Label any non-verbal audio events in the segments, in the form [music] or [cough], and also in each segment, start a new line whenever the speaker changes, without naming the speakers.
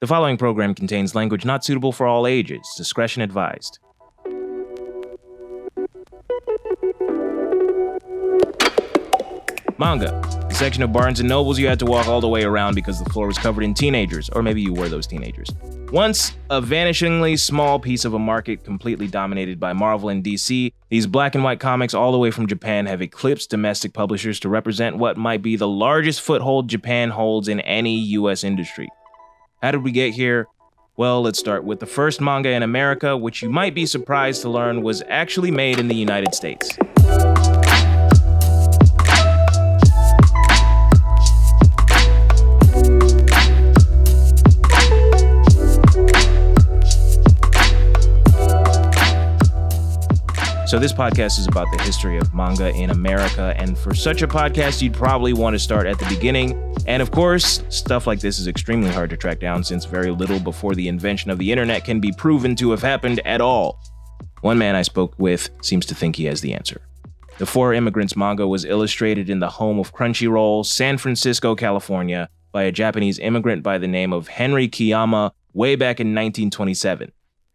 The following program contains language not suitable for all ages. Discretion advised. Manga, the section of Barnes and Nobles you had to walk all the way around because the floor was covered in teenagers, or maybe you were those teenagers. Once a vanishingly small piece of a market completely dominated by Marvel and DC, these black and white comics all the way from Japan have eclipsed domestic publishers to represent what might be the largest foothold Japan holds in any US industry. How did we get here? Well, let's start with the first manga in America, which you might be surprised to learn was actually made in the United States. So, this podcast is about the history of manga in America. And for such a podcast, you'd probably want to start at the beginning. And of course, stuff like this is extremely hard to track down since very little before the invention of the internet can be proven to have happened at all. One man I spoke with seems to think he has the answer. The Four Immigrants manga was illustrated in the home of Crunchyroll, San Francisco, California, by a Japanese immigrant by the name of Henry Kiyama way back in 1927.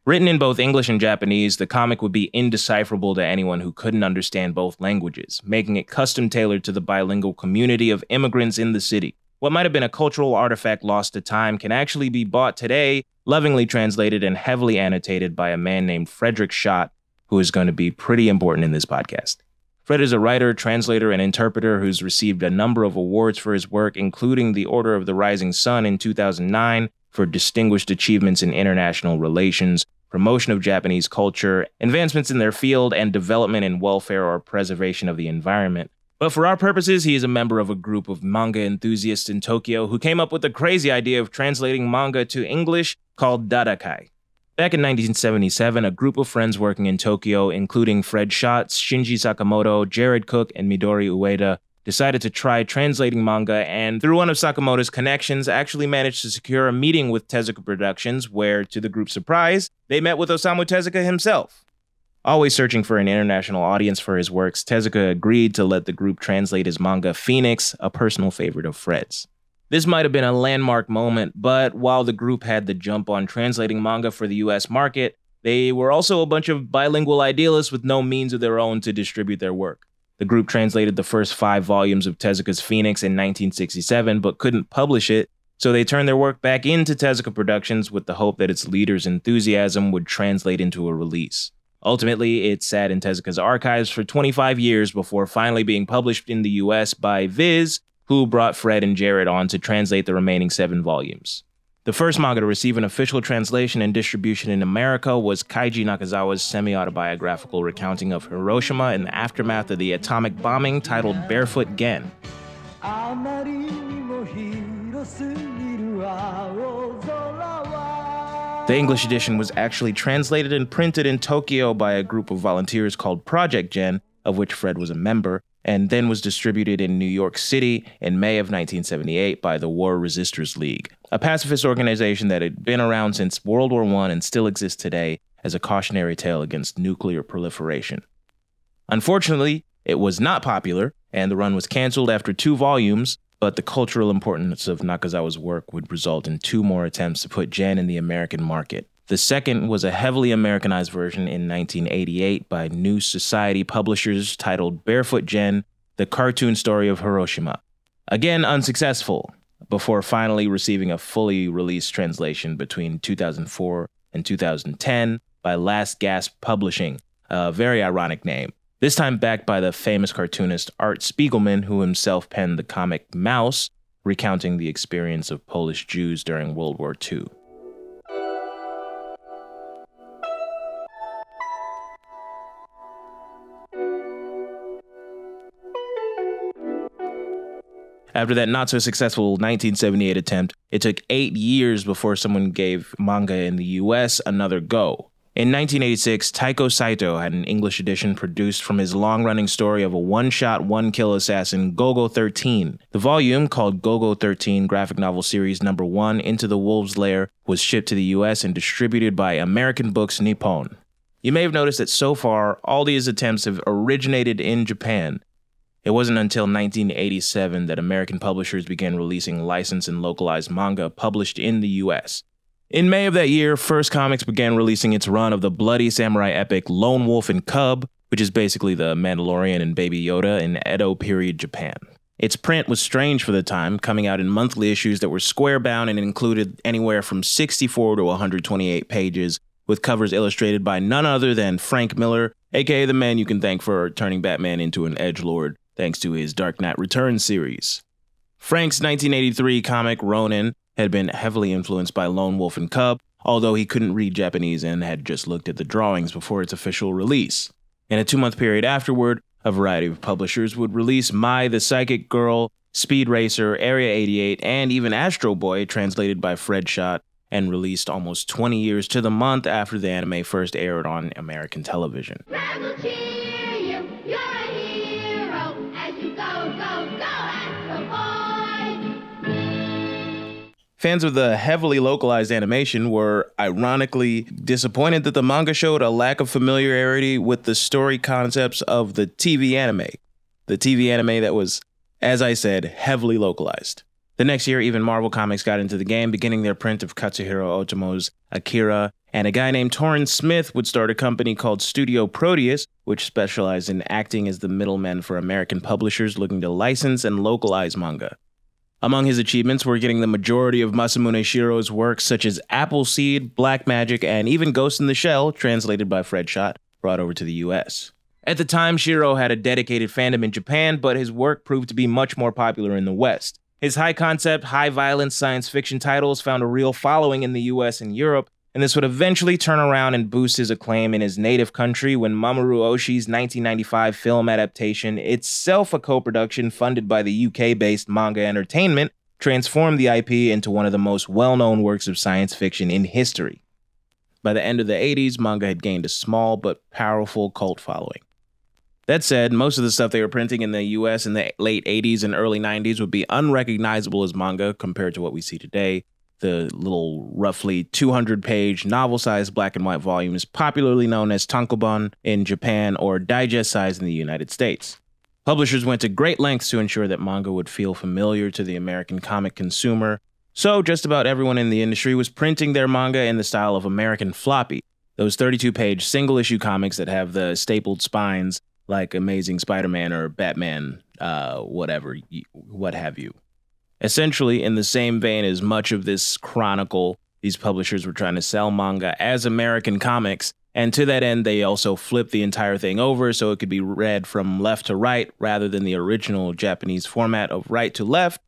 Written in both English and Japanese, the comic would be indecipherable to anyone who couldn't understand both languages, making it custom tailored to the bilingual community of immigrants in the city. What might have been a cultural artifact lost to time can actually be bought today, lovingly translated and heavily annotated by a man named Frederik Schodt, who is going to be pretty important in this podcast. Fred is a writer, translator, and interpreter who's received a number of awards for his work, including the Order of the Rising Sun in 2009 for distinguished achievements in international relations, promotion of Japanese culture, advancements in their field, and development in welfare or preservation of the environment. But for our purposes, he is a member of a group of manga enthusiasts in Tokyo who came up with the crazy idea of translating manga to English called Dadakai. Back in 1977, a group of friends working in Tokyo, including Fred Schodt, Shinji Sakamoto, Jared Cook, and Midori Ueda, decided to try translating manga and, through one of Sakamoto's connections, actually managed to secure a meeting with Tezuka Productions, where, to the group's surprise, they met with Osamu Tezuka himself. Always searching for an international audience for his works, Tezuka agreed to let the group translate his manga Phoenix, a personal favorite of Fred's. This might have been a landmark moment, but while the group had the jump on translating manga for the US market, they were also a bunch of bilingual idealists with no means of their own to distribute their work. The group translated the first five volumes of Tezuka's Phoenix in 1967, but couldn't publish it, so they turned their work back into Tezuka Productions with the hope that its leader's enthusiasm would translate into a release. Ultimately, it sat in Tezuka's archives for 25 years before finally being published in the US by Viz, who brought Fred and Jared on to translate the remaining seven volumes. The first manga to receive an official translation and distribution in America was Keiji Nakazawa's semi autobiographical recounting of Hiroshima in the aftermath of the atomic bombing titled Barefoot Gen. The English edition was actually translated and printed in Tokyo by a group of volunteers called Project Gen, of which Fred was a member, and then was distributed in New York City in May of 1978 by the War Resisters League, a pacifist organization that had been around since World War I and still exists today as a cautionary tale against nuclear proliferation. Unfortunately, it was not popular, and the run was canceled after two volumes, but the cultural importance of Nakazawa's work would result in two more attempts to put Gen in the American market. The second was a heavily Americanized version in 1988 by New Society Publishers titled Barefoot Gen The Cartoon Story of Hiroshima. Again, unsuccessful, before finally receiving a fully released translation between 2004 and 2010 by Last Gasp Publishing, a very ironic name. This time backed by the famous cartoonist Art Spiegelman, who himself penned the comic Maus, recounting the experience of Polish Jews during World War II. After that not so successful 1978 attempt, it took eight years before someone gave manga in the US another go. In 1986, Takao Saito had an English edition produced from his long running story of a one shot, one kill assassin, Golgo 13. The volume, called Golgo 13 Graphic Novel Series Number 1 Into the Wolf's Lair, was shipped to the US and distributed by American Books Nippon. You may have noticed that so far, all these attempts have originated in Japan, it wasn't until 1987 that American publishers began releasing licensed and localized manga published in the US. In May of that year, First Comics began releasing its run of the bloody samurai epic Lone Wolf and Cub, which is basically the Mandalorian and Baby Yoda in Edo period Japan. Its print was strange for the time, coming out in monthly issues that were square bound and included anywhere from 64 to 128 pages, with covers illustrated by none other than Frank Miller, aka the man you can thank for turning Batman into an edge lord thanks to his Dark Knight Returns series. Frank's 1983 comic Ronin had been heavily influenced by Lone Wolf and Cub, although he couldn't read Japanese and had just looked at the drawings before its official release. In a two month period afterward, a variety of publishers would release Mai the Psychic Girl, Speed Racer, Area 88, and even Astro Boy, translated by Fred Schodt, and released almost 20 years to the month after the anime first aired on American television. Fans of the heavily localized animation were ironically disappointed that the manga showed a lack of familiarity with the story concepts of the TV anime. The TV anime that was, as I said, heavily localized. The next year, even Marvel Comics got into the game, beginning their print of Katsuhiro Otomo's Akira, and a guy named Toren Smith would start a company called Studio Proteus, which specialized in acting as the middleman for American publishers looking to license and localize manga. Among his achievements were getting the majority of Masamune Shirow's works, such as Appleseed, Black Magic, and even Ghost in the Shell, translated by Fred Schodt, brought over to the US. At the time, Shirow had a dedicated fandom in Japan, but his work proved to be much more popular in the West. His high concept, high violence science fiction titles found a real following in the US and Europe, and this would eventually turn around and boost his acclaim in his native country when Mamoru Oshii's 1995 film adaptation, itself a co production funded by the UK based Manga Entertainment, transformed the IP into one of the most well known works of science fiction in history. By the end of the 80s, manga had gained a small but powerful cult following. That said, most of the stuff they were printing in the US in the late 80s and early 90s would be unrecognizable as manga compared to what we see today, the little roughly 200 page novel sized black and white volume is popularly known as tankobon in Japan or digest size in the United States. Publishers went to great lengths to ensure that manga would feel familiar to the American comic consumer, so just about everyone in the industry was printing their manga in the style of American floppy, those 32 page single issue comics that have the stapled spines like Amazing Spider Man or Batman, uh, whatever, what have you. Essentially, in the same vein as much of this chronicle, these publishers were trying to sell manga as American comics. And to that end, they also flipped the entire thing over so it could be read from left to right rather than the original Japanese format of right to left,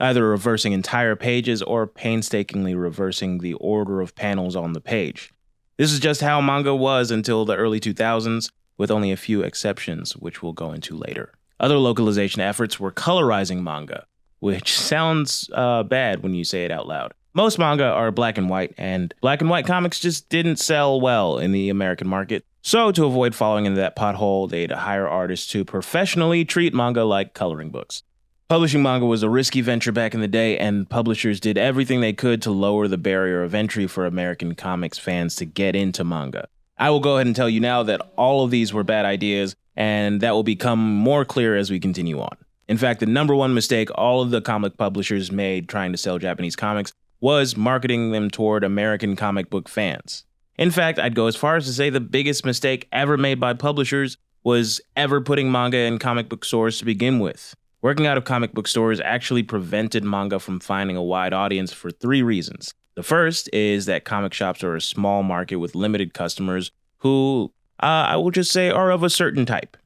either reversing entire pages or painstakingly reversing the order of panels on the page. This is just how manga was until the early 2000s, with only a few exceptions, which we'll go into later. Other localization efforts were colorizing manga, which sounds uh, bad when you say it out loud. Most manga are black and white, and black and white comics just didn't sell well in the American market. So, to avoid falling into that pothole, they'd hire artists to professionally treat manga like coloring books. Publishing manga was a risky venture back in the day, and publishers did everything they could to lower the barrier of entry for American comics fans to get into manga. I will go ahead and tell you now that all of these were bad ideas, and that will become more clear as we continue on. In fact, the number one mistake all of the comic publishers made trying to sell Japanese comics was marketing them toward American comic book fans. In fact, I'd go as far as to say the biggest mistake ever made by publishers was ever putting manga in comic book stores to begin with. Working out of comic book stores actually prevented manga from finding a wide audience for three reasons. The first is that comic shops are a small market with limited customers who, uh, I will just say, are of a certain type.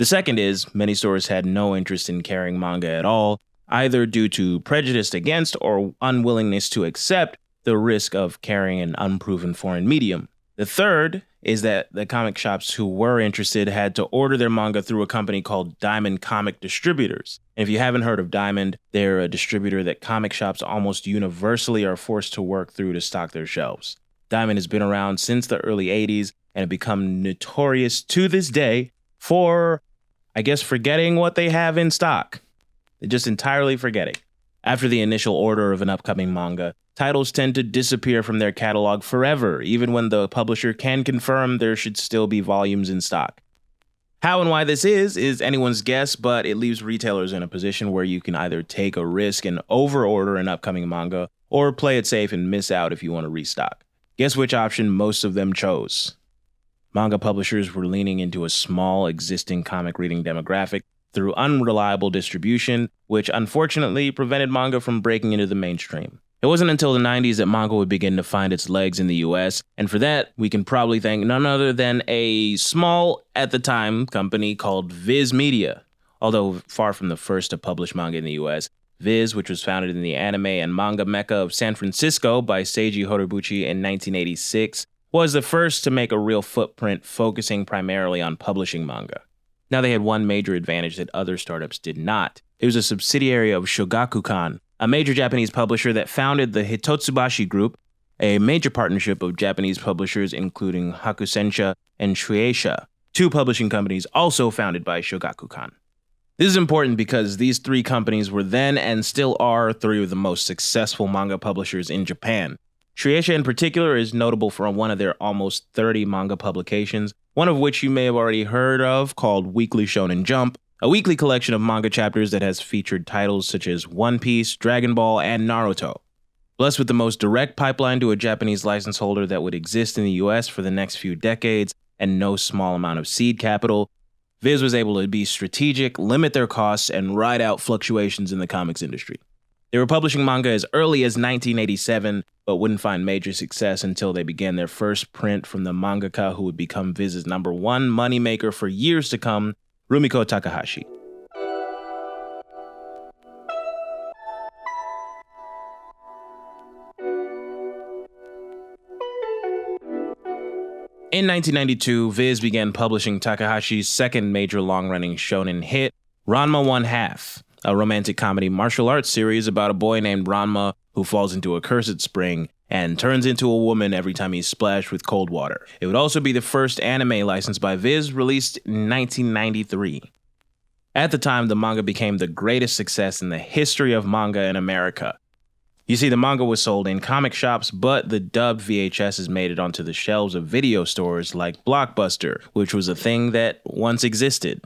The second is many stores had no interest in carrying manga at all, either due to prejudice against or unwillingness to accept the risk of carrying an unproven foreign medium. The third is that the comic shops who were interested had to order their manga through a company called Diamond Comic Distributors. And if you haven't heard of Diamond, they're a distributor that comic shops almost universally are forced to work through to stock their shelves. Diamond has been around since the early 80s and have become notorious to this day for I guess, forgetting what they have in stock. They just entirely forgetting. After the initial order of an upcoming manga, titles tend to disappear from their catalog forever, even when the publisher can confirm there should still be volumes in stock. How and why this is, is anyone's guess, but it leaves retailers in a position where you can either take a risk and overorder an upcoming manga, or play it safe and miss out if you want to restock. Guess which option most of them chose? Manga publishers were leaning into a small existing comic reading demographic through unreliable distribution, which unfortunately prevented manga from breaking into the mainstream. It wasn't until the 90s that manga would begin to find its legs in the US, and for that, we can probably thank none other than a small, at the time, company called Viz Media. Although far from the first to publish manga in the US, Viz, which was founded in the anime and manga mecca of San Francisco by Seiji Horibuchi in 1986, was the first to make a real footprint focusing primarily on publishing manga. Now, they had one major advantage that other startups did not. It was a subsidiary of Shogakukan, a major Japanese publisher that founded the Hitotsubashi Group, a major partnership of Japanese publishers including Hakusensha and Shueisha, two publishing companies also founded by Shogakukan. This is important because these three companies were then and still are three of the most successful manga publishers in Japan. Shueisha in particular is notable for one of their almost 30 manga publications, one of which you may have already heard of called Weekly Shonen Jump, a weekly collection of manga chapters that has featured titles such as One Piece, Dragon Ball, and Naruto. Blessed with the most direct pipeline to a Japanese license holder that would exist in the US for the next few decades and no small amount of seed capital, Viz was able to be strategic, limit their costs, and ride out fluctuations in the comics industry. They were publishing manga as early as 1987, but wouldn't find major success until they began their first print from the mangaka who would become Viz's number one moneymaker for years to come, Rumiko Takahashi. In 1992, Viz began publishing Takahashi's second major long running shonen hit, Ranma One Half, a romantic comedy martial arts series about a boy named Ranma who falls into a cursed spring and turns into a woman every time he's splashed with cold water. It would also be the first anime licensed by Viz, released in 1993. At the time, the manga became the greatest success in the history of manga in America. You see, the manga was sold in comic shops, but the dubbed VHSs made it onto the shelves of video stores like Blockbuster, which was a thing that once existed.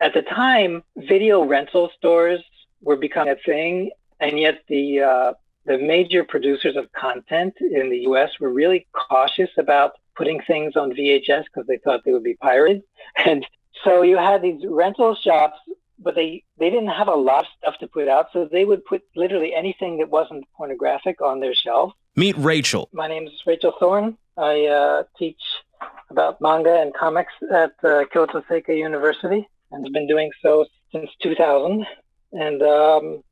At the time, video rental stores were becoming a thing, and yet the uh, the major producers of content in the U.S. were really cautious about putting things on VHS because they thought they would be pirated, and so you had these rental shops, but they, they didn't have a lot of stuff to put out. So they would put literally anything that wasn't pornographic on their shelf.
Meet Rachel.
My name is Rachel Thorne. I uh, teach about manga and comics at uh, Kyoto Seika University and have been doing so since 2000. And um,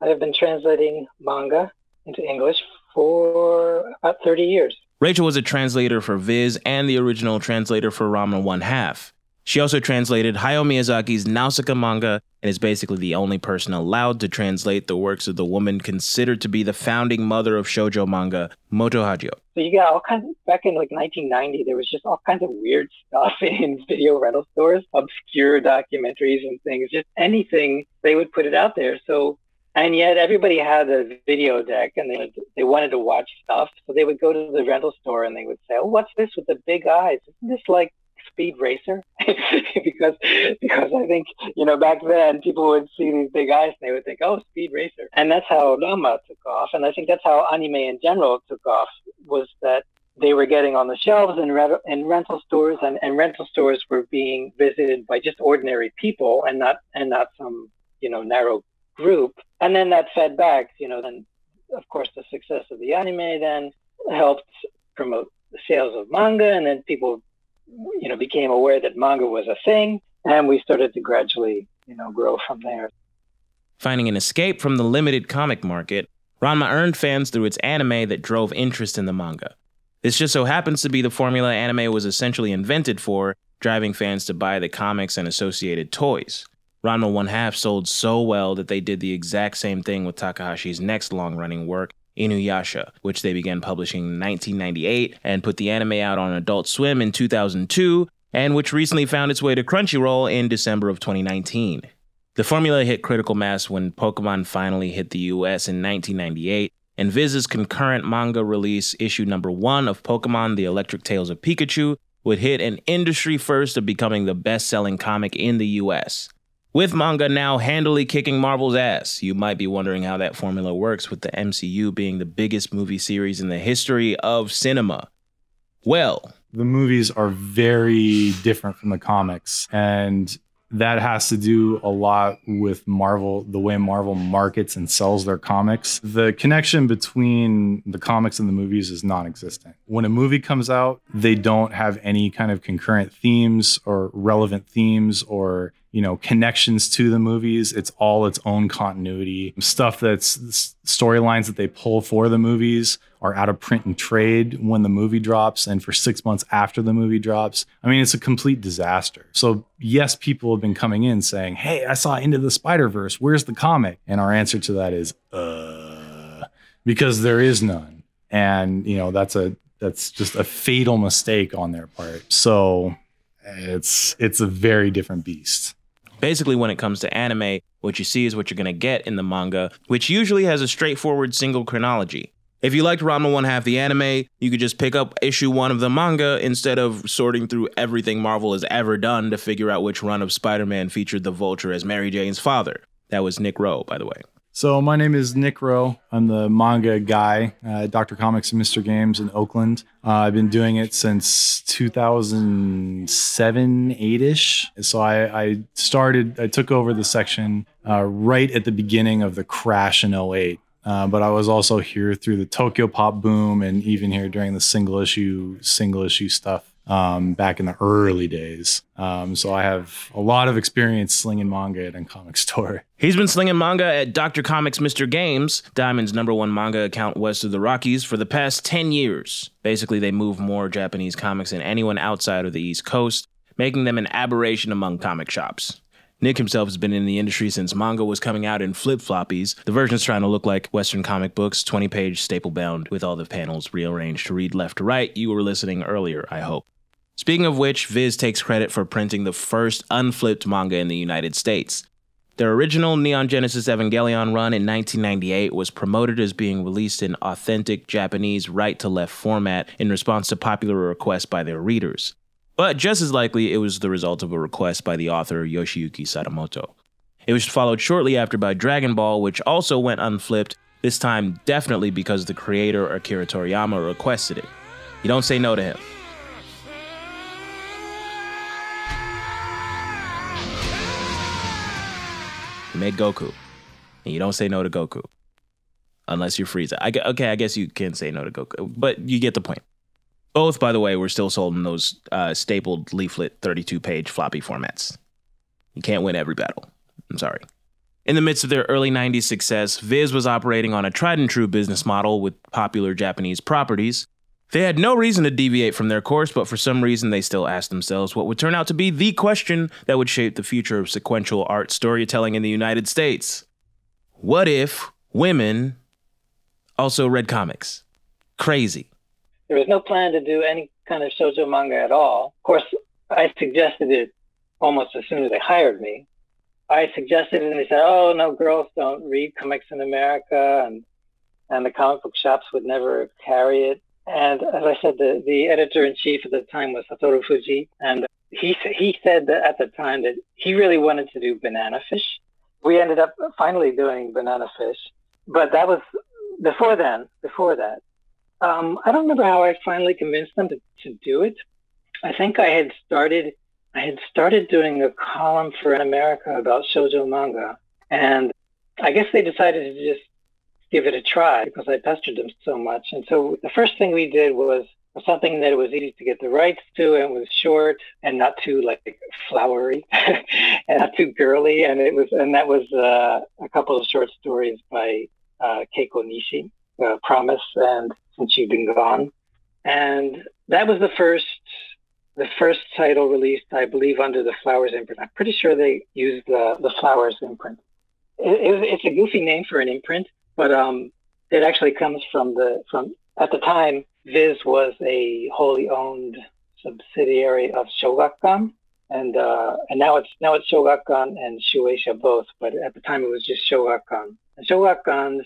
I have been translating manga into English for about 30 years.
Rachel was a translator for Viz and the original translator for Ranma One Half. She also translated Hayao Miyazaki's Nausicaa manga and is basically the only person allowed to translate the works of the woman considered to be the founding mother of shoujo manga, Moto Hagio.
So you got all kinds of, back in like 1990, there was just all kinds of weird stuff [laughs] in video rental stores, obscure documentaries and things, just anything, they would put it out there. So and yet everybody had a video deck and they, they wanted to watch stuff. So they would go to the rental store and they would say, oh, what's this with the big eyes? Isn't this like Speed Racer. [laughs] Because because I think you know back then people would see these big eyes and they would think, oh, Speed Racer, and that's how Ranma took off, and I think that's how anime in general took off was that they were getting on the shelves in, in rental stores, and, and rental stores were being visited by just ordinary people and not and not some you know narrow group, and then that fed back, you know, then of course the success of the anime then helped promote the sales of manga, and then people you know, became aware that manga was a thing, and we started to gradually, you know, grow from there.
Finding an escape from the limited comic market, Ranma earned fans through its anime that drove interest in the manga. This just so happens to be the formula anime was essentially invented for, driving fans to buy the comics and associated toys. Ranma One Half sold so well that they did the exact same thing with Takahashi's next long running work, Inuyasha, which they began publishing in 1998 and put the anime out on Adult Swim in 2002, and which recently found its way to Crunchyroll in December of 2019. The formula hit critical mass when Pokemon finally hit the US in 1998, and Viz's concurrent manga release, issue number one of Pokemon The Electric Tales of Pikachu, would hit an industry first of becoming the best selling comic in the US. With manga now handily kicking Marvel's ass, you might be wondering how that formula works with the MCU being the biggest movie series in the history of cinema. Well,
the movies are very different from the comics. And that has to do a lot with Marvel, the way Marvel markets and sells their comics. The connection between the comics and the movies is non existent. When a movie comes out, they don't have any kind of concurrent themes or relevant themes or you know connections to the movies. It's all its own continuity. Stuff that's storylines that they pull for the movies are out of print and trade when the movie drops and for six months after the movie drops. I mean it's a complete disaster. So yes people have been coming in saying hey i saw into the spider verse where's the comic? And our answer to that is uh because there is none. And you know that's a that's just a fatal mistake on their part. So it's it's a very different beast
Basically, when it comes to anime, what you see is what you're going to get in the manga, which usually has a straightforward single chronology. If you liked Ranma One Half the anime, you could just pick up issue one of the manga instead of sorting through everything Marvel has ever done to figure out which run of Spider Man featured the Vulture as Mary Jane's father. That was Nick Rowe, by the way.
So my name is Nick Rowe. I'm the manga guy Dr. Comics and Mr. Games in Oakland. Uh, I've been doing it since 2007, 8-ish. So I, I started, I took over the section uh, right at the beginning of the crash in 08. Uh, but I was also here through the Tokyo Pop boom and even here during the single issue, single issue stuff um, back in the early days. Um, so I have a lot of experience slinging manga at a comic [laughs] store.
He's been slinging manga at Dr. Comics Mr. Games, Diamond's number one manga account west of the Rockies, for the past 10 years. Basically, they move more Japanese comics than anyone outside of the East Coast, making them an aberration among comic shops. Nick himself has been in the industry since manga was coming out in flip floppies. The version's trying to look like Western comic books, 20 page staple bound with all the panels rearranged to read left to right. You were listening earlier, I hope. Speaking of which, Viz takes credit for printing the first unflipped manga in the United States. Their original Neon Genesis Evangelion run in 1998 was promoted as being released in authentic Japanese right to left format in response to popular requests by their readers. But just as likely, it was the result of a request by the author Yoshiyuki Sadamoto. It was followed shortly after by Dragon Ball, which also went unflipped, this time definitely because the creator Akira Toriyama requested it. You don't say no to him. You Goku, and you don't say no to Goku, unless you're Frieza. I, okay, I guess you can say no to Goku, but you get the point. Both, by the way, were still sold in those uh, stapled leaflet 32 page floppy formats. You can't win every battle. I'm sorry. In the midst of their early 90s success, Viz was operating on a tried and true business model with popular Japanese properties, they had no reason to deviate from their course, but for some reason they still asked themselves what would turn out to be the question that would shape the future of sequential art storytelling in the United States. What if women also read comics? Crazy.
There was no plan to do any kind of shoujo manga at all. Of course, I suggested it almost as soon as they hired me. I suggested it and they said, oh, no, girls don't read comics in America and, and the comic book shops would never carry it. And as I said, the, the editor in chief at the time was Satoru Fujii, and he he said that at the time that he really wanted to do banana fish. We ended up finally doing banana fish, but that was before then. Before that, um, I don't remember how I finally convinced them to, to do it. I think I had started I had started doing a column for America about shoujo manga, and I guess they decided to just give it a try because I pestered them so much. And so the first thing we did was something that it was easy to get the rights to and was short and not too like flowery [laughs] and not too girly. And it was, and that was uh, a couple of short stories by uh, Keiko Nishi, uh, Promise and Since You've Been Gone. And that was the first, the first title released, I believe, under the Flowers imprint. I'm pretty sure they used the, the Flowers imprint. It, it, it's a goofy name for an imprint, but um, it actually comes from the from at the time Viz was a wholly owned subsidiary of Shogakukan, and uh, and now it's now it's Shogakukan and Shueisha both, but at the time it was just Shogakukan. Shogakukan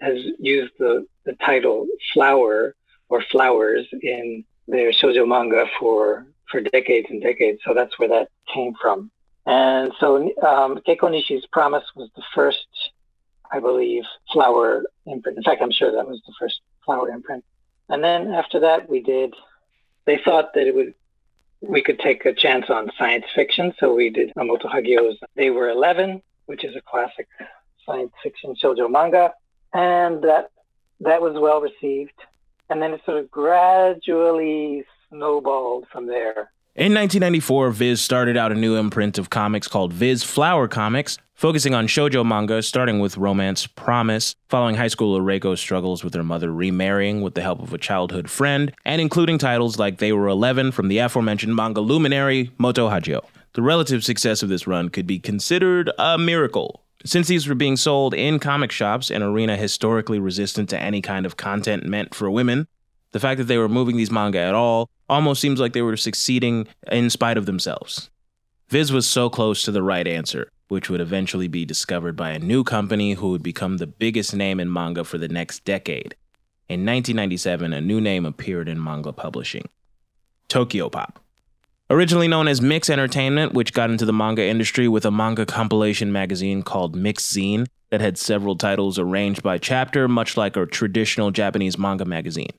has used the the title flower or flowers in their shoujo manga for for decades and decades, so that's where that came from. And so um, Keiko Nishi's Promise was the first, I believe, flower imprint. In fact, I'm sure that was the first flower imprint. And then after that, we did. They thought that it would we could take a chance on science fiction, so we did Mamoto Hagio's They Were Eleven, which is a classic science fiction shoujo manga, and that that was well received. And then it sort of gradually snowballed from there.
In 1994, Viz started out a new imprint of comics called Viz Flower Comics, focusing on shoujo manga, starting with romance Promise, following high schooler Reiko struggles with her mother remarrying with the help of a childhood friend, and including titles like They Were 11 from the aforementioned manga luminary Moto Hagio. The relative success of this run could be considered a miracle. Since these were being sold in comic shops, an arena historically resistant to any kind of content meant for women, the fact that they were moving these manga at all almost seems like they were succeeding in spite of themselves. Viz was so close to the right answer, which would eventually be discovered by a new company who would become the biggest name in manga for the next decade. In 1997, a new name appeared in manga publishing Tokyopop. Originally known as Mixx Entertainment, which got into the manga industry with a manga compilation magazine called MixxZine that had several titles arranged by chapter, much like a traditional Japanese manga magazine.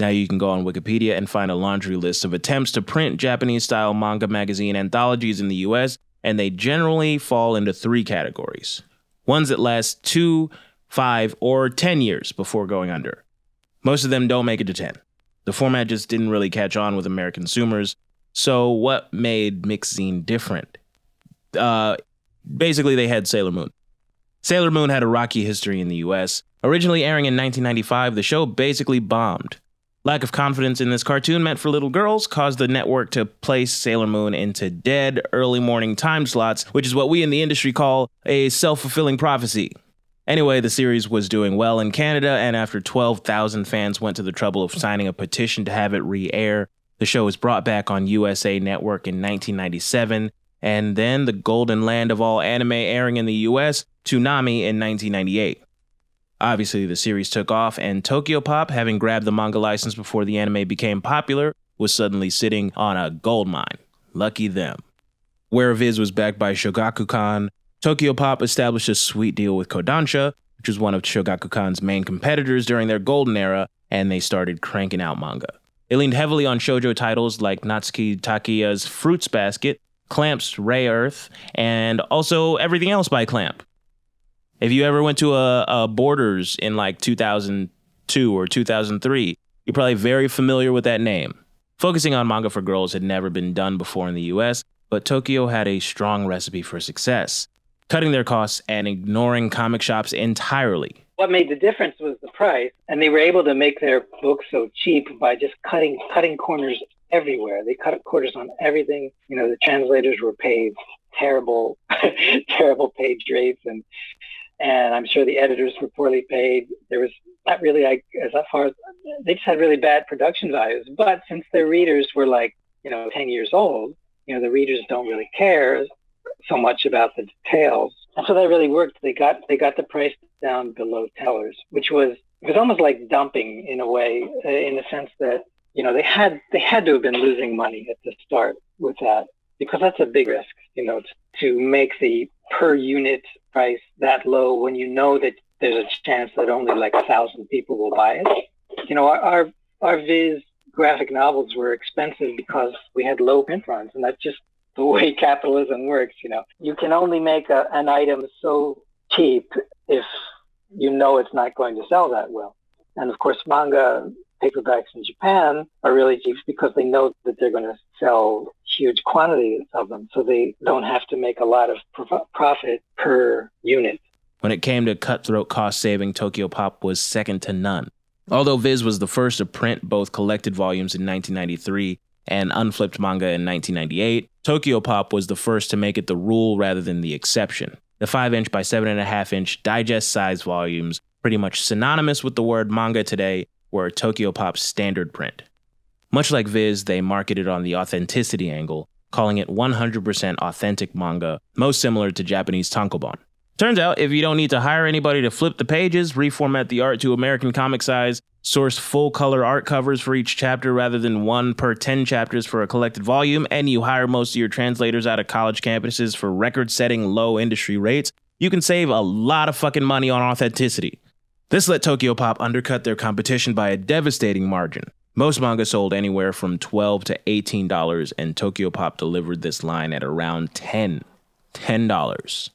Now you can go on Wikipedia and find a laundry list of attempts to print Japanese style manga magazine anthologies in the US, and they generally fall into three categories ones that last two, five, or 10 years before going under. Most of them don't make it to 10. The format just didn't really catch on with American consumers. So, what made MixxZine different? Uh, basically, they had Sailor Moon. Sailor Moon had a rocky history in the US. Originally airing in 1995, the show basically bombed. Lack of confidence in this cartoon meant for little girls caused the network to place Sailor Moon into dead early morning time slots, which is what we in the industry call a self fulfilling prophecy. Anyway, the series was doing well in Canada, and after 12,000 fans went to the trouble of signing a petition to have it re air, the show was brought back on USA Network in 1997, and then the golden land of all anime airing in the US, Toonami, in 1998. Obviously, the series took off, and Tokyopop, having grabbed the manga license before the anime became popular, was suddenly sitting on a gold mine. Lucky them. Where Viz was backed by Shogakukan, Tokyopop established a sweet deal with Kodansha, which was one of Shogakukan's main competitors during their golden era, and they started cranking out manga. It leaned heavily on shoujo titles like Natsuki Takaya's Fruits Basket, Clamp's Rayearth, and also everything else by Clamp. If you ever went to a, a Borders in like 2002 or 2003, you're probably very familiar with that name. Focusing on manga for girls had never been done before in the US, but Tokyo had a strong recipe for success, cutting their costs and ignoring comic shops entirely.
What made the difference was the price, and they were able to make their books so cheap by just cutting cutting corners everywhere. They cut corners on everything. You know, the translators were paid terrible, [laughs] terrible page rates, and and I'm sure the editors were poorly paid. There was not really like as far as they just had really bad production values. But since their readers were like you know 10 years old, you know the readers don't really care so much about the details, and so that really worked. They got they got the price down below tellers, which was it was almost like dumping in a way, in the sense that you know they had they had to have been losing money at the start with that because that's a big risk, you know, to make the per unit price that low when you know that there's a chance that only like a thousand people will buy it. You know, our, our, our Viz graphic novels were expensive because we had low print runs, and that's just the way [laughs] capitalism works. You know, you can only make a, an item so cheap if you know it's not going to sell that well. And of course, manga paperbacks in Japan are really cheap because they know that they're going to sell huge quantities of them. So they don't have to make a lot of profit per unit.
When it came to cutthroat cost saving, Tokyopop was second to none. Although Viz was the first to print both collected volumes in 1993 and unflipped manga in 1998, Tokyopop was the first to make it the rule rather than the exception. The 5 inch by 7.5 inch digest size volumes, pretty much synonymous with the word manga today, were Tokyopop's standard print. Much like Viz, they marketed on the authenticity angle, calling it 100% authentic manga, most similar to Japanese tankobon. Turns out, if you don't need to hire anybody to flip the pages, reformat the art to American comic size, source full color art covers for each chapter rather than one per 10 chapters for a collected volume, and you hire most of your translators out of college campuses for record setting low industry rates, you can save a lot of fucking money on authenticity. This let Tokyopop undercut their competition by a devastating margin. Most manga sold anywhere from 12 to $18, and Tokyopop delivered this line at around $10. $10.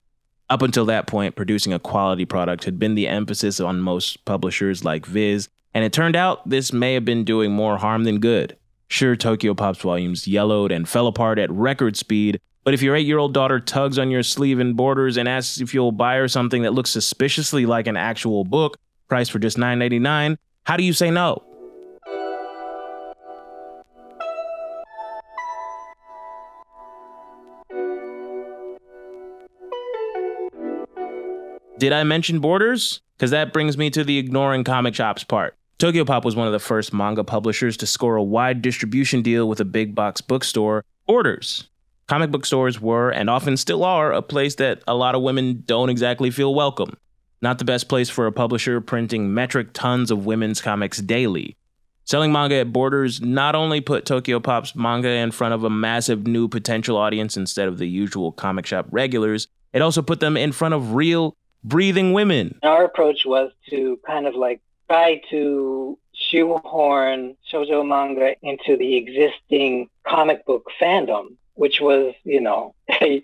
Up until that point, producing a quality product had been the emphasis on most publishers like Viz, and it turned out this may have been doing more harm than good. Sure, Tokyopop's volumes yellowed and fell apart at record speed, but if your eight year old daughter tugs on your sleeve in Borders and asks if you'll buy her something that looks suspiciously like an actual book, priced for just $9.99, how do you say no? Did I mention Borders? Because that brings me to the ignoring comic shops part. Tokyopop was one of the first manga publishers to score a wide distribution deal with a big box bookstore, Borders. Comic book stores were, and often still are, a place that a lot of women don't exactly feel welcome. Not the best place for a publisher printing metric tons of women's comics daily. Selling manga at Borders not only put Tokyopop's manga in front of a massive new potential audience instead of the usual comic shop regulars, it also put them in front of real, breathing women.
Our approach was to kind of like try to shoehorn shoujo manga into the existing comic book fandom, which was, you know, [laughs] a,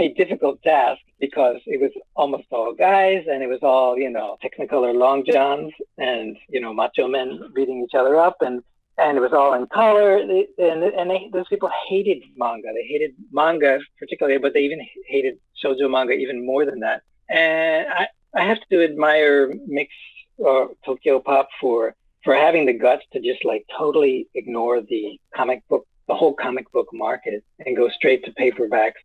a difficult task because it was almost all guys and it was all, you know, Technicolor long johns and, you know, macho men beating each other up and and it was all in color. and and they, those people hated manga. They hated manga particularly, but they even hated shoujo manga even more than that. And I, I have to admire Mixx or Tokyo Pop for for having the guts to just like totally ignore the comic book, the whole comic book market, and go straight to paperbacks.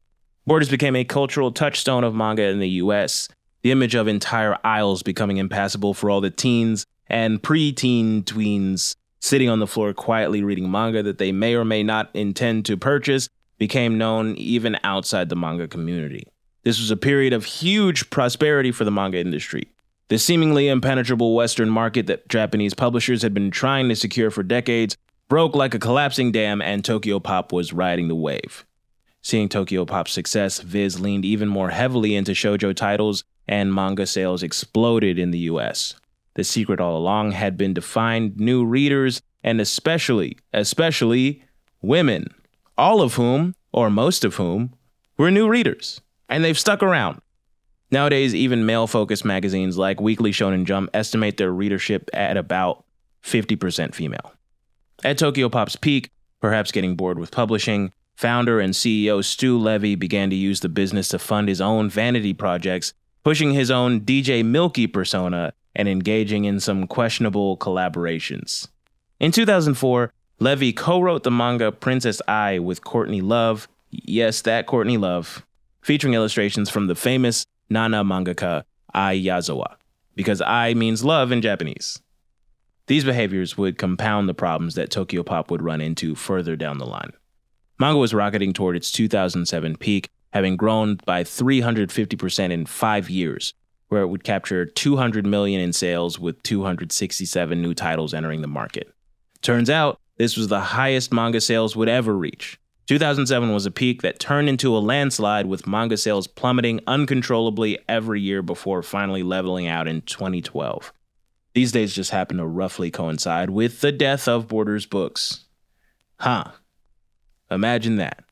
Borders became a cultural touchstone of manga in the U.S. The image of entire aisles becoming impassable for all the teens and pre-teen tweens sitting on the floor quietly reading manga that they may or may not intend to purchase became known even outside the manga community. This was a period of huge prosperity for the manga industry. The seemingly impenetrable Western market that Japanese publishers had been trying to secure for decades broke like a collapsing dam, and Tokyopop was riding the wave. Seeing Tokyopop's success, Viz leaned even more heavily into shoujo titles, and manga sales exploded in the US. The secret all along had been to find new readers, and especially, especially women, all of whom, or most of whom, were new readers and they've stuck around. Nowadays, even male focused magazines like Weekly Shonen Jump estimate their readership at about 50% female. At Tokyopop's peak, perhaps getting bored with publishing, founder and CEO Stu Levy began to use the business to fund his own vanity projects, pushing his own DJ Milky persona and engaging in some questionable collaborations. In 2004, Levy co wrote the manga Princess Ai with Courtney Love. Yes, that Courtney Love featuring illustrations from the famous Nana mangaka Ai Yazawa, because Ai means love in Japanese. These behaviors would compound the problems that Tokyopop would run into further down the line. Manga was rocketing toward its 2007 peak, having grown by 350% in five years, where it would capture 200 million in sales with 267 new titles entering the market. Turns out, this was the highest manga sales would ever reach. 2007 was a peak that turned into a landslide with manga sales plummeting uncontrollably every year before finally leveling out in 2012. These days just happen to roughly coincide with the death of Borders Books. Huh. Imagine that.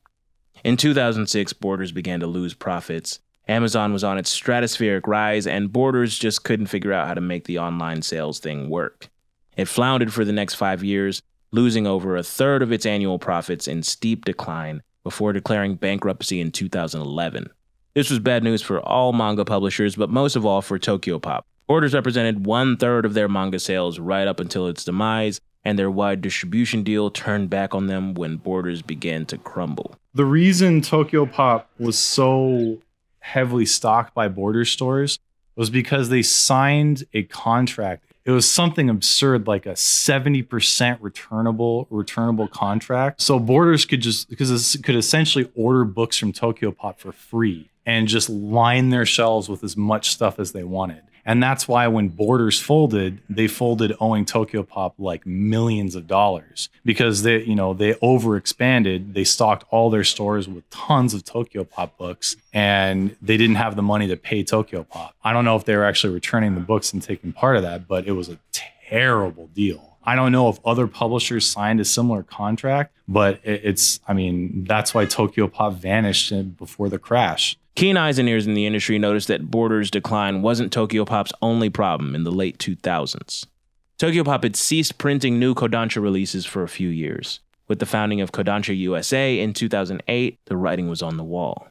In 2006, Borders began to lose profits. Amazon was on its stratospheric rise, and Borders just couldn't figure out how to make the online sales thing work. It floundered for the next five years, losing over a third of its annual profits in steep decline before declaring bankruptcy in 2011. This was bad news for all manga publishers, but most of all for Tokyopop. Borders represented one third of their manga sales right up until its demise, and their wide distribution deal turned back on them when Borders began to crumble.
The reason Tokyopop was so heavily stocked by border stores was because they signed a contract it was something absurd like a 70% returnable returnable contract so borders could just because could essentially order books from tokyopop for free and just line their shelves with as much stuff as they wanted. And that's why when Borders folded, they folded owing Tokyopop like millions of dollars because they, you know, they overexpanded. They stocked all their stores with tons of Tokyopop books and they didn't have the money to pay Tokyopop. I don't know if they were actually returning the books and taking part of that, but it was a terrible deal. I don't know if other publishers signed a similar contract, but it's, I mean, that's why Tokyopop vanished before the crash.
Keen eyes and ears in the industry noticed that Borders' decline wasn't Tokyopop's only problem in the late 2000s. Tokyopop had ceased printing new Kodansha releases for a few years. With the founding of Kodansha USA in 2008, the writing was on the wall.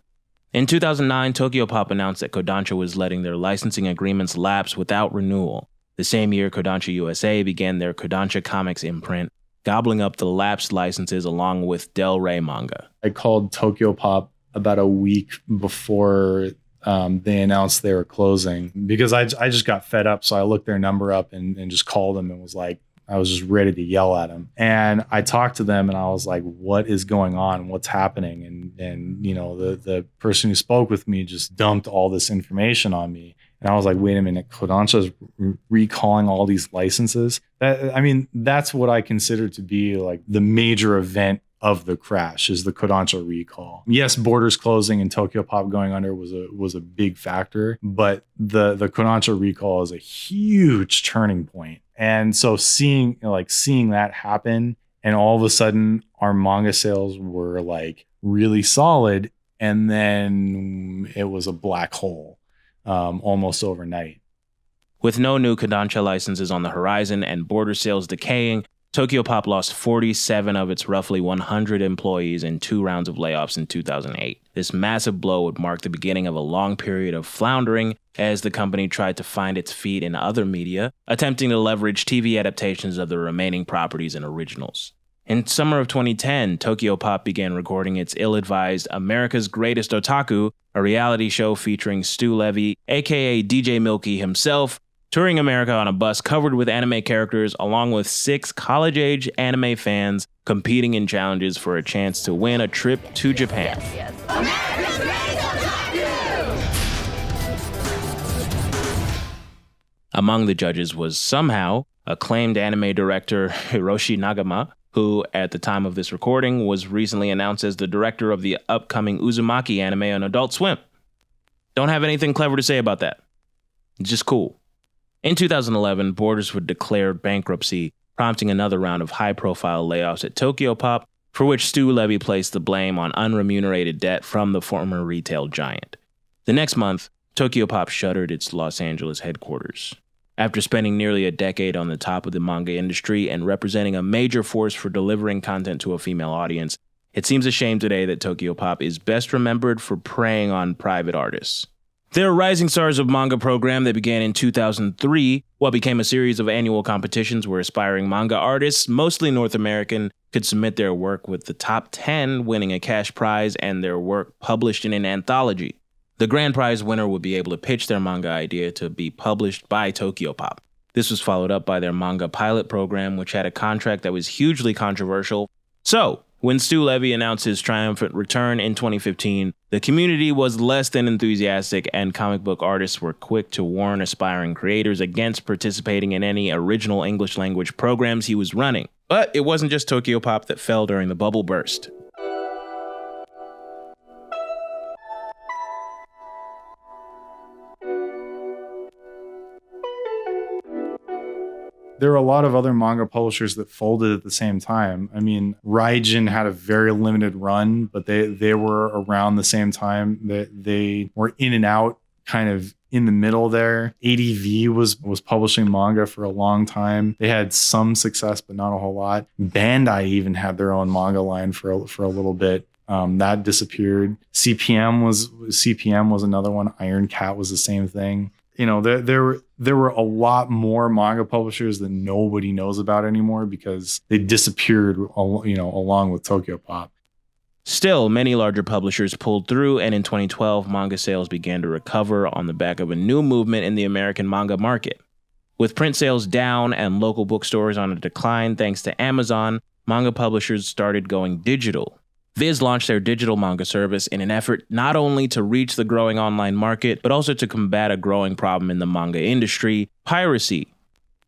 In 2009, Tokyopop announced that Kodansha was letting their licensing agreements lapse without renewal. The same year, Kodansha USA began their Kodansha Comics imprint, gobbling up the lapsed licenses along with Del Rey manga.
I called Tokyopop about a week before um, they announced they were closing because I, I just got fed up. So I looked their number up and, and just called them and was like, I was just ready to yell at them. And I talked to them and I was like, what is going on? What's happening? And, and, you know, the, the person who spoke with me just dumped all this information on me. And I was like, wait a minute, Kodansha's re- recalling all these licenses. That, I mean, that's what I consider to be like the major event of the crash is the Kodansha recall. Yes, Borders closing and Tokyopop going under was a was a big factor, but the the Kodansha recall is a huge turning point. And so seeing like seeing that happen and all of a sudden our manga sales were like really solid and then it was a black hole um, almost overnight.
With no new Kodansha licenses on the horizon and border sales decaying, Tokyopop lost 47 of its roughly 100 employees in two rounds of layoffs in 2008. This massive blow would mark the beginning of a long period of floundering as the company tried to find its feet in other media, attempting to leverage TV adaptations of the remaining properties and originals. In summer of 2010, Tokyopop began recording its ill advised America's Greatest Otaku, a reality show featuring Stu Levy, aka DJ Milky himself, touring America on a bus covered with anime characters, along with six college age anime fans competing in challenges for a chance to win a trip to Japan. Yes, yes. Among the judges was somehow acclaimed anime director [laughs] Hiroshi Nagahama, who, at the time of this recording, was recently announced as the director of the upcoming Uzumaki anime on Adult Swim. Don't have anything clever to say about that. It's just cool. In 2011, Borders would declare bankruptcy, prompting another round of high profile layoffs at Tokyopop, for which Stu Levy placed the blame on unremunerated debt from the former retail giant. The next month, Tokyopop shuttered its Los Angeles headquarters. After spending nearly a decade on the top of the manga industry and representing a major force for delivering content to a female audience, it seems a shame today that Tokyopop is best remembered for preying on private artists. Their Rising Stars of Manga program that began in 2003, what became a series of annual competitions where aspiring manga artists, mostly North American, could submit their work with the top 10 winning a cash prize and their work published in an anthology. The grand prize winner would be able to pitch their manga idea to be published by Tokyopop. This was followed up by their manga pilot program, which had a contract that was hugely controversial. So, when Stu Levy announced his triumphant return in 2015, the community was less than enthusiastic, and comic book artists were quick to warn aspiring creators against participating in any original English language programs he was running. But it wasn't just Tokyopop that fell during the bubble burst.
There are a lot of other manga publishers that folded at the same time. I mean, Raijin had a very limited run, but they they were around the same time. That they, were in and out, kind of in the middle there. ADV was was publishing manga for a long time. They had some success, but not a whole lot. Bandai even had their own manga line for a, for a little bit. Um, that disappeared. CPM was CPM was another one. Iron Cat was the same thing you know there there were there were a lot more manga publishers that nobody knows about anymore because they disappeared you know along with Tokyopop.
Still, many larger publishers pulled through, and in 2012, manga sales began to recover on the back of a new movement in the American manga market. With print sales down and local bookstores on a decline thanks to Amazon, manga publishers started going digital. Viz launched their digital manga service in an effort not only to reach the growing online market, but also to combat a growing problem in the manga industry piracy.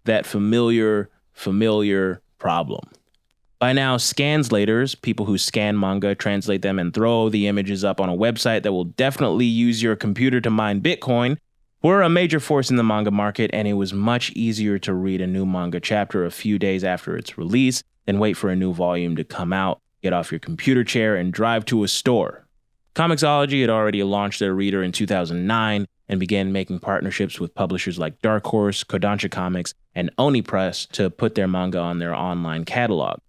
That familiar, familiar problem. By now, scanlators, people who scan manga, translate them, and throw the images up on a website that will definitely use your computer to mine Bitcoin, were a major force in the manga market, and it was much easier to read a new manga chapter a few days after its release than wait for a new volume to come out, get off your computer chair, and drive to a store. Comixology had already launched their reader in 2009 and began making partnerships with publishers like Dark Horse, Kodansha Comics, and Oni Press to put their manga on their online catalog.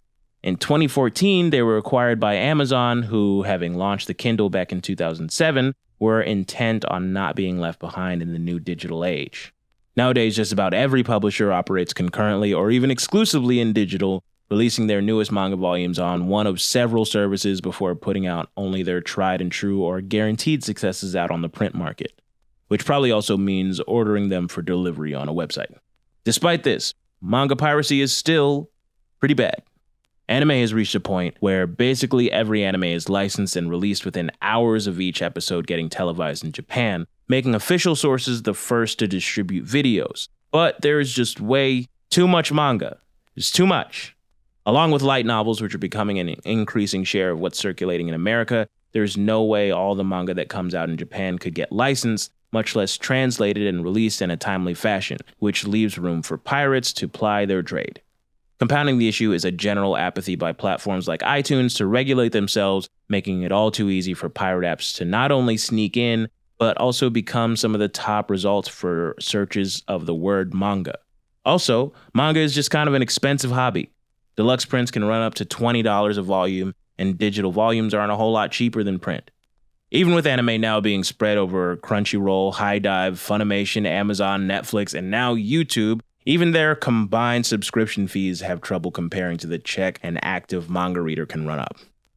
In 2014, they were acquired by Amazon, who, having launched the Kindle back in 2007, were intent on not being left behind in the new digital age. Nowadays, just about every publisher operates concurrently or even exclusively in digital, releasing their newest manga volumes on one of several services before putting out only their tried and true or guaranteed successes out on the print market, which probably also means ordering them for delivery on a website. Despite this, manga piracy is still pretty bad. Anime has reached a point where basically every anime is licensed and released within hours of each episode getting televised in Japan, making official sources the first to distribute videos. But there is just way too much manga. It's too much. Along with light novels, which are becoming an increasing share of what's circulating in America, there's no way all the manga that comes out in Japan could get licensed, much less translated and released in a timely fashion, which leaves room for pirates to ply their trade. Compounding the issue is a general apathy by platforms like iTunes to regulate themselves, making it all too easy for pirate apps to not only sneak in, but also become some of the top results for searches of the word manga. Also, manga is just kind of an expensive hobby. Deluxe prints can run up to $20 a volume, and digital volumes aren't a whole lot cheaper than print. Even with anime now being spread over Crunchyroll, High HIDIVE, Funimation, Amazon, Netflix, and now YouTube, even their combined subscription fees have trouble comparing to the check an active manga reader can run up.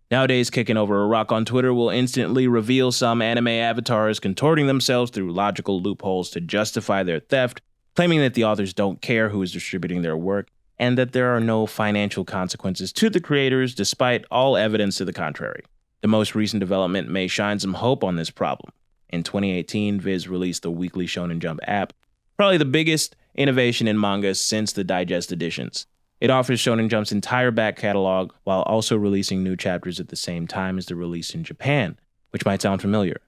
Nowadays, kicking over a rock on Twitter will instantly reveal some anime avatars contorting themselves through logical loopholes to justify their theft, claiming that the authors don't care who is distributing their work and that there are no financial consequences to the creators despite all evidence to the contrary. The most recent development may shine some hope on this problem. In 2018, Viz released the weekly Shonen Jump app, probably the biggest innovation in manga since the digest editions. It offers Shonen Jump's entire back catalog while also releasing new chapters at the same time as the release in Japan, which might sound familiar.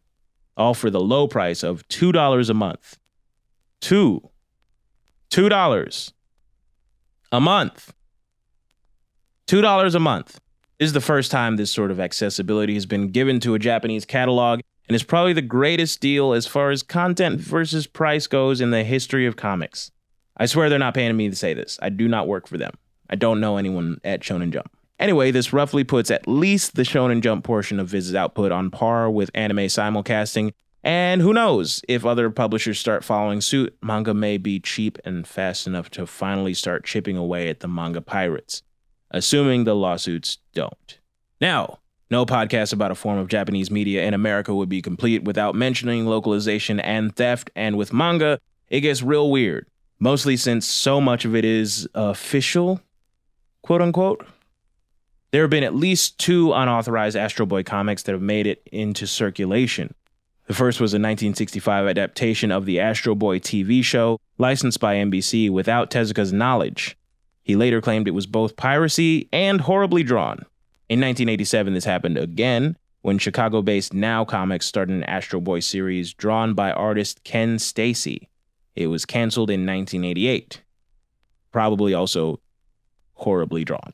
All for the low price of $2 a month. Two. $2 a month. $2 a month. This is the first time this sort of accessibility has been given to a Japanese catalog, and is probably the greatest deal as far as content versus price goes in the history of comics. I swear they're not paying me to say this. I do not work for them. I don't know anyone at Shonen Jump. Anyway, this roughly puts at least the Shonen Jump portion of Viz's output on par with anime simulcasting. And who knows, if other publishers start following suit, manga may be cheap and fast enough to finally start chipping away at the manga pirates, assuming the lawsuits don't. Now, no podcast about a form of Japanese media in America would be complete without mentioning localization and theft, and with manga, it gets real weird mostly since so much of it is official, quote unquote. There have been at least two unauthorized Astro Boy comics that have made it into circulation. The first was a 1965 adaptation of the Astro Boy TV show, licensed by NBC without Tezuka's knowledge. He later claimed it was both piracy and horribly drawn. In 1987, this happened again when Chicago based Now Comics started an Astro Boy series drawn by artist Ken Steacy. It was canceled in 1988. Probably also horribly drawn.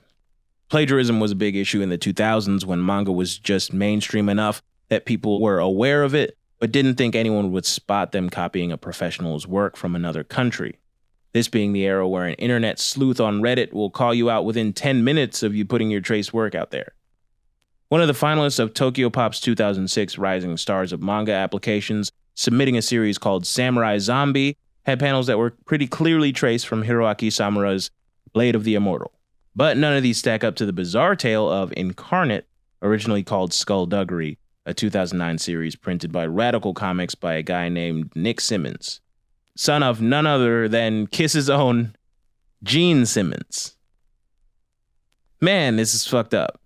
Plagiarism was a big issue in the 2000s when manga was just mainstream enough that people were aware of it, but didn't think anyone would spot them copying a professional's work from another country. This being the era where an internet sleuth on Reddit will call you out within 10 minutes of you putting your trace work out there. One of the finalists of Tokyopop's 2006 Rising Stars of Manga applications, submitting a series called Samurai Zombie, had panels that were pretty clearly traced from Hiroaki Samura's Blade of the Immortal. But none of these stack up to the bizarre tale of Incarnate, originally called Skullduggery, a 2009 series printed by Radical Comics by a guy named Nick Simmons, son of none other than Kiss's own Gene Simmons. Man, this is fucked up.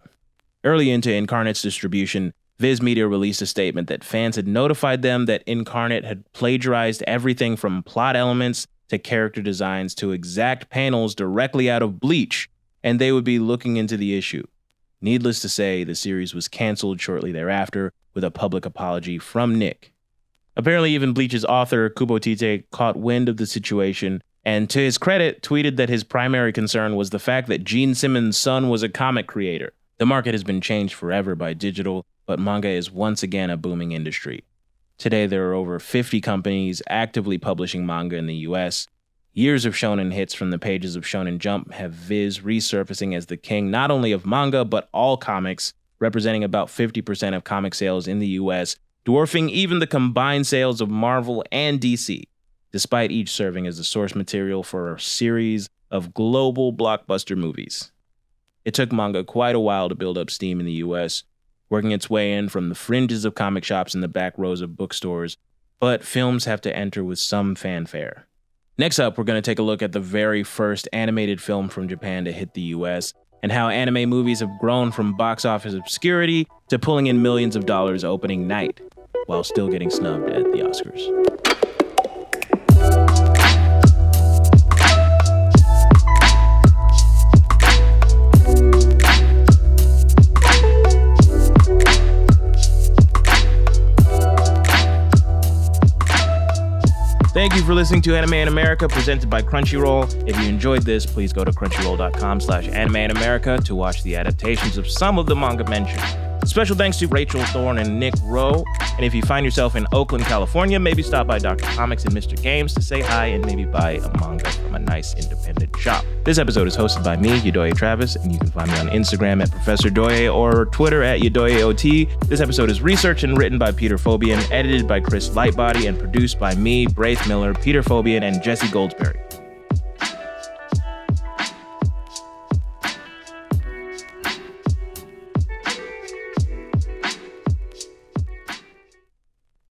Early into Incarnate's distribution, Viz Media released a statement that fans had notified them that Incarnate had plagiarized everything from plot elements to character designs to exact panels directly out of Bleach, and they would be looking into the issue. Needless to say, the series was canceled shortly thereafter with a public apology from Nick. Apparently, even Bleach's author, Kubo Tite, caught wind of the situation and, to his credit, tweeted that his primary concern was the fact that Gene Simmons' son was a comic creator. The market has been changed forever by digital, but manga is once again a booming industry. Today, there are over 50 companies actively publishing manga in the US. Years of shonen hits from the pages of Shonen Jump have Viz resurfacing as the king not only of manga, but all comics, representing about 50% of comic sales in the US, dwarfing even the combined sales of Marvel and DC, despite each serving as the source material for a series of global blockbuster movies. It took manga quite a while to build up steam in the US, working its way in from the fringes of comic shops and the back rows of bookstores, but films have to enter with some fanfare. Next up, we're going to take a look at the very first animated film from Japan to hit the US and how anime movies have grown from box office obscurity to pulling in millions of dollars opening night while still getting snubbed at the Oscars. Thank you for listening to Anime in America, presented by Crunchyroll. If you enjoyed this, please go to crunchyroll.com slash anime in America to watch the adaptations of some of the manga mentioned. Special thanks to Rachel Thorn and Nick Rowe. And if you find yourself in Oakland, California, maybe stop by Dr. Comics and Mr. Games to say hi and maybe buy a manga from a nice independent shop. This episode is hosted by me, Yedoye Travis, and you can find me on Instagram at Professor Doye or Twitter at YedoyeOT. This episode is researched and written by Peter Fobian, edited by Chris Lightbody, and produced by me, Braith Miller, Peter Fobian, and Jesse Goldsberry.